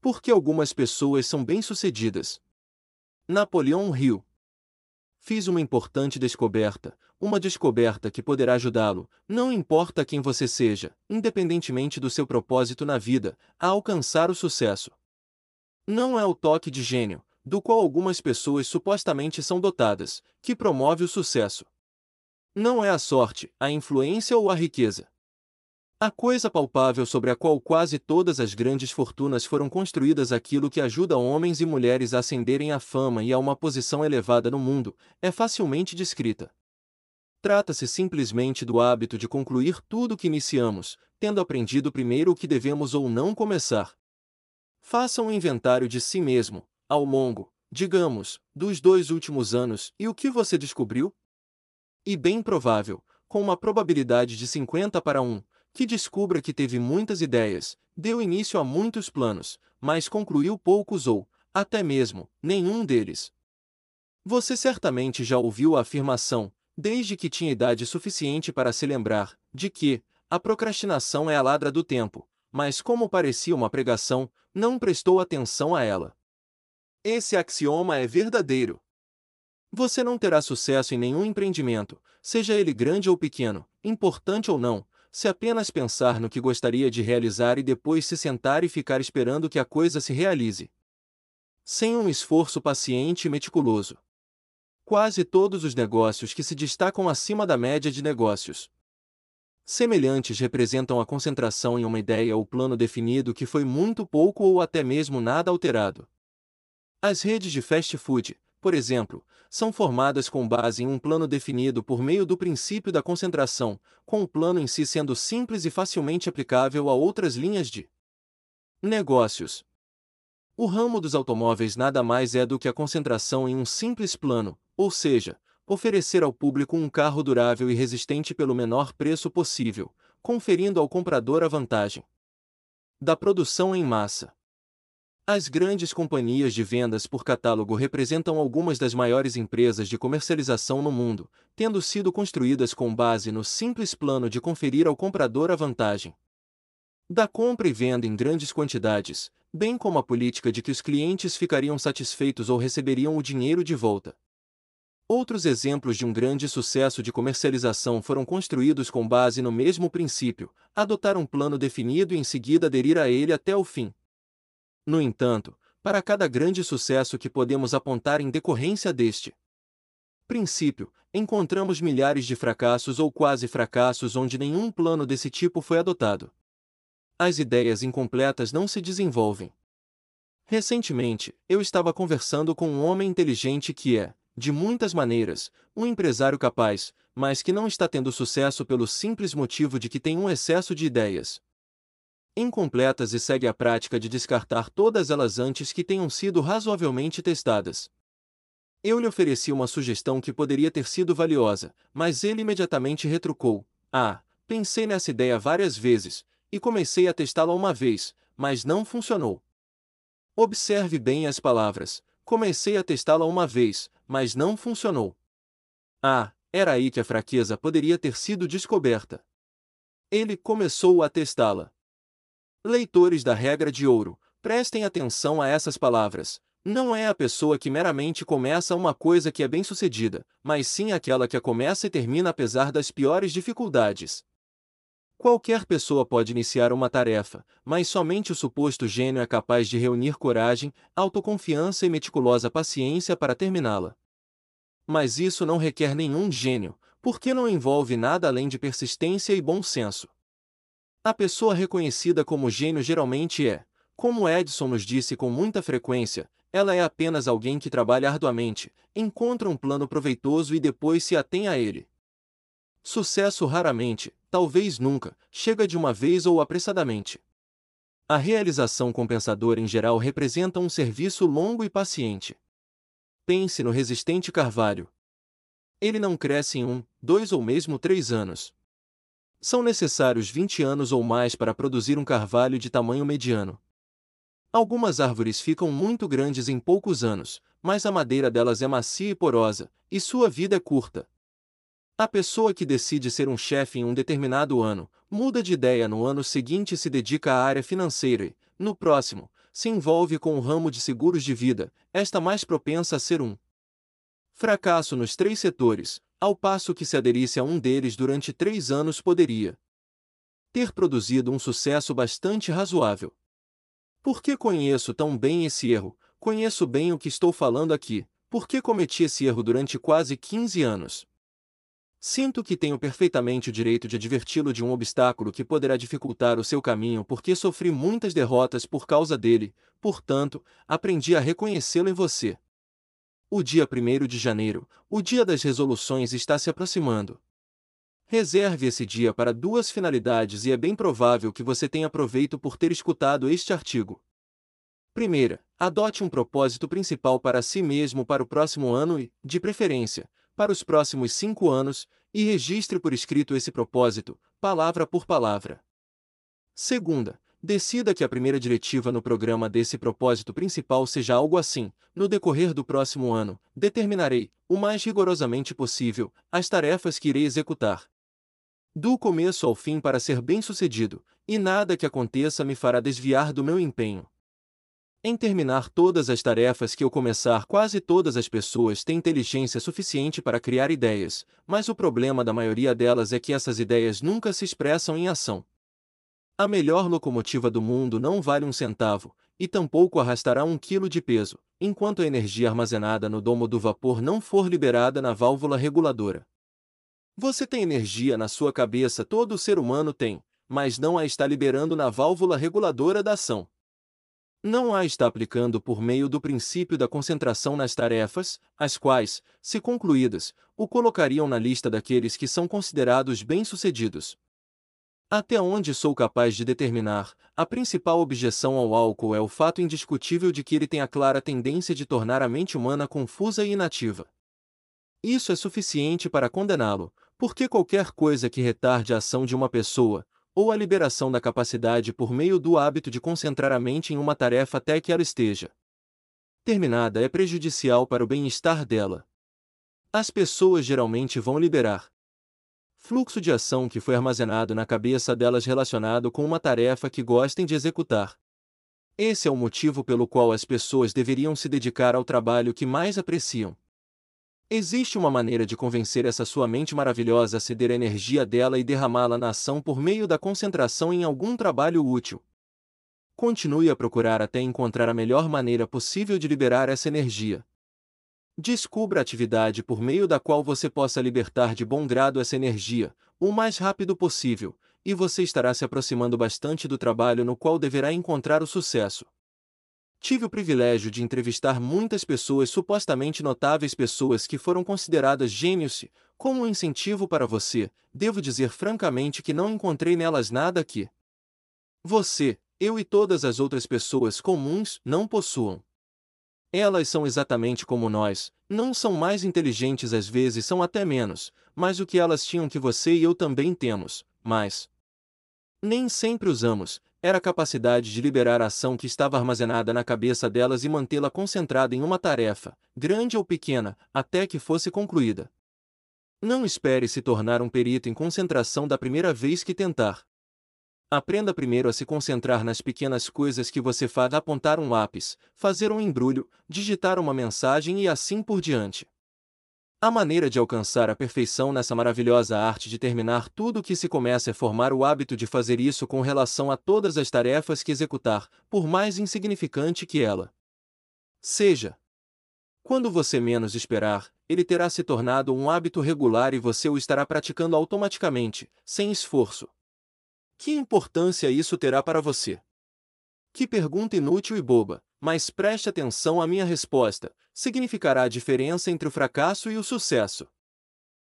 Por que algumas pessoas são bem-sucedidas? Napoleão Hill. Fiz uma importante descoberta, uma descoberta que poderá ajudá-lo, não importa quem você seja, independentemente do seu propósito na vida, a alcançar o sucesso. Não é o toque de gênio, do qual algumas pessoas supostamente são dotadas, que promove o sucesso. Não é a sorte, a influência ou a riqueza. A coisa palpável sobre a qual quase todas as grandes fortunas foram construídas aquilo que ajuda homens e mulheres a ascenderem à fama e a uma posição elevada no mundo, é facilmente descrita. Trata-se simplesmente do hábito de concluir tudo o que iniciamos, tendo aprendido primeiro o que devemos ou não começar. Faça um inventário de si mesmo, ao longo, digamos, dos dois últimos anos, e o que você descobriu? E bem provável, com uma probabilidade de 50 para 1, que descubra que teve muitas ideias, deu início a muitos planos, mas concluiu poucos ou, até mesmo, nenhum deles. Você certamente já ouviu a afirmação, desde que tinha idade suficiente para se lembrar, de que a procrastinação é a ladra do tempo, mas como parecia uma pregação, não prestou atenção a ela. Esse axioma é verdadeiro. Você não terá sucesso em nenhum empreendimento, seja ele grande ou pequeno, importante ou não, se apenas pensar no que gostaria de realizar e depois se sentar e ficar esperando que a coisa se realize. Sem um esforço paciente e meticuloso. Quase todos os negócios que se destacam acima da média de negócios, semelhantes representam a concentração em uma ideia ou plano definido que foi muito pouco ou até mesmo nada alterado. As redes de fast food, por exemplo, são formadas com base em um plano definido por meio do princípio da concentração, com o plano em si sendo simples e facilmente aplicável a outras linhas de negócios. O ramo dos automóveis nada mais é do que a concentração em um simples plano, ou seja, oferecer ao público um carro durável e resistente pelo menor preço possível, conferindo ao comprador a vantagem da produção em massa. As grandes companhias de vendas por catálogo representam algumas das maiores empresas de comercialização no mundo, tendo sido construídas com base no simples plano de conferir ao comprador a vantagem da compra e venda em grandes quantidades, bem como a política de que os clientes ficariam satisfeitos ou receberiam o dinheiro de volta. Outros exemplos de um grande sucesso de comercialização foram construídos com base no mesmo princípio, adotar um plano definido e em seguida aderir a ele até o fim. No entanto, para cada grande sucesso que podemos apontar em decorrência deste princípio, encontramos milhares de fracassos ou quase fracassos onde nenhum plano desse tipo foi adotado. As ideias incompletas não se desenvolvem. Recentemente, eu estava conversando com um homem inteligente que é, de muitas maneiras, um empresário capaz, mas que não está tendo sucesso pelo simples motivo de que tem um excesso de ideias incompletas e segue a prática de descartar todas elas antes que tenham sido razoavelmente testadas. Eu lhe ofereci uma sugestão que poderia ter sido valiosa, mas ele imediatamente retrucou: Ah, pensei nessa ideia várias vezes, e comecei a testá-la uma vez, mas não funcionou. Observe bem as palavras: comecei a testá-la uma vez, mas não funcionou. Ah, era aí que a fraqueza poderia ter sido descoberta. Ele começou a testá-la. Leitores da regra de ouro, prestem atenção a essas palavras. Não é a pessoa que meramente começa uma coisa que é bem-sucedida, mas sim aquela que a começa e termina apesar das piores dificuldades. Qualquer pessoa pode iniciar uma tarefa, mas somente o suposto gênio é capaz de reunir coragem, autoconfiança e meticulosa paciência para terminá-la. Mas isso não requer nenhum gênio, porque não envolve nada além de persistência e bom senso. A pessoa reconhecida como gênio geralmente é, como Edison nos disse com muita frequência, ela é apenas alguém que trabalha arduamente, encontra um plano proveitoso e depois se atém a ele. Sucesso raramente, talvez nunca, chega de uma vez ou apressadamente. A realização compensadora em geral representa um serviço longo e paciente. Pense no resistente carvalho. Ele não cresce em um, dois ou mesmo três anos. São necessários 20 anos ou mais para produzir um carvalho de tamanho mediano. Algumas árvores ficam muito grandes em poucos anos, mas a madeira delas é macia e porosa, e sua vida é curta. A pessoa que decide ser um chefe em um determinado ano, muda de ideia no ano seguinte e se dedica à área financeira e, no próximo, se envolve com o ramo de seguros de vida, esta mais propensa a ser um fracasso nos três setores, ao passo que se aderisse a um deles durante três anos poderia ter produzido um sucesso bastante razoável. Porque conheço tão bem esse erro, conheço bem o que estou falando aqui, porque cometi esse erro durante quase 15 anos. Sinto que tenho perfeitamente o direito de adverti-lo de um obstáculo que poderá dificultar o seu caminho porque sofri muitas derrotas por causa dele, portanto, aprendi a reconhecê-lo em você. O dia 1 de janeiro, o dia das resoluções está se aproximando. Reserve esse dia para duas finalidades e é bem provável que você tenha proveito por ter escutado este artigo. Primeira, adote um propósito principal para si mesmo para o próximo ano e, de preferência, para os próximos cinco anos, e registre por escrito esse propósito, palavra por palavra. Segunda, decida que a primeira diretiva no programa desse propósito principal seja algo assim: no decorrer do próximo ano, determinarei, o mais rigorosamente possível, as tarefas que irei executar do começo ao fim para ser bem-sucedido, e nada que aconteça me fará desviar do meu empenho. Em terminar todas as tarefas que eu começar, quase todas as pessoas têm inteligência suficiente para criar ideias, mas o problema da maioria delas é que essas ideias nunca se expressam em ação. A melhor locomotiva do mundo não vale um centavo, e tampouco arrastará um quilo de peso, enquanto a energia armazenada no domo do vapor não for liberada na válvula reguladora. Você tem energia na sua cabeça, todo ser humano tem, mas não a está liberando na válvula reguladora da ação. Não a está aplicando por meio do princípio da concentração nas tarefas, as quais, se concluídas, o colocariam na lista daqueles que são considerados bem-sucedidos. Até onde sou capaz de determinar, a principal objeção ao álcool é o fato indiscutível de que ele tem a clara tendência de tornar a mente humana confusa e inativa. Isso é suficiente para condená-lo, porque qualquer coisa que retarde a ação de uma pessoa, ou a liberação da capacidade por meio do hábito de concentrar a mente em uma tarefa até que ela esteja terminada é prejudicial para o bem-estar dela. As pessoas geralmente vão liberar fluxo de ação que foi armazenado na cabeça delas relacionado com uma tarefa que gostem de executar. Esse é o motivo pelo qual as pessoas deveriam se dedicar ao trabalho que mais apreciam. Existe uma maneira de convencer essa sua mente maravilhosa a ceder a energia dela e derramá-la na ação por meio da concentração em algum trabalho útil. Continue a procurar até encontrar a melhor maneira possível de liberar essa energia. Descubra a atividade por meio da qual você possa libertar de bom grado essa energia, o mais rápido possível, e você estará se aproximando bastante do trabalho no qual deverá encontrar o sucesso. Tive o privilégio de entrevistar muitas pessoas supostamente notáveis, pessoas que foram consideradas gênios. Como um incentivo para você, devo dizer francamente que não encontrei nelas nada que você, eu e todas as outras pessoas comuns não possuam. Elas são exatamente como nós, não são mais inteligentes às vezes são até menos, mas o que elas tinham que você e eu também temos, mas nem sempre usamos, era a capacidade de liberar a ação que estava armazenada na cabeça delas e mantê-la concentrada em uma tarefa, grande ou pequena, até que fosse concluída. Não espere se tornar um perito em concentração da primeira vez que tentar. Aprenda primeiro a se concentrar nas pequenas coisas que você faz apontar um lápis, fazer um embrulho, digitar uma mensagem e assim por diante. A maneira de alcançar a perfeição nessa maravilhosa arte de terminar tudo o que se começa é formar o hábito de fazer isso com relação a todas as tarefas que executar, por mais insignificante que ela seja. Quando você menos esperar, ele terá se tornado um hábito regular e você o estará praticando automaticamente, sem esforço. Que importância isso terá para você? Que pergunta inútil e boba, mas preste atenção à minha resposta, significará a diferença entre o fracasso e o sucesso.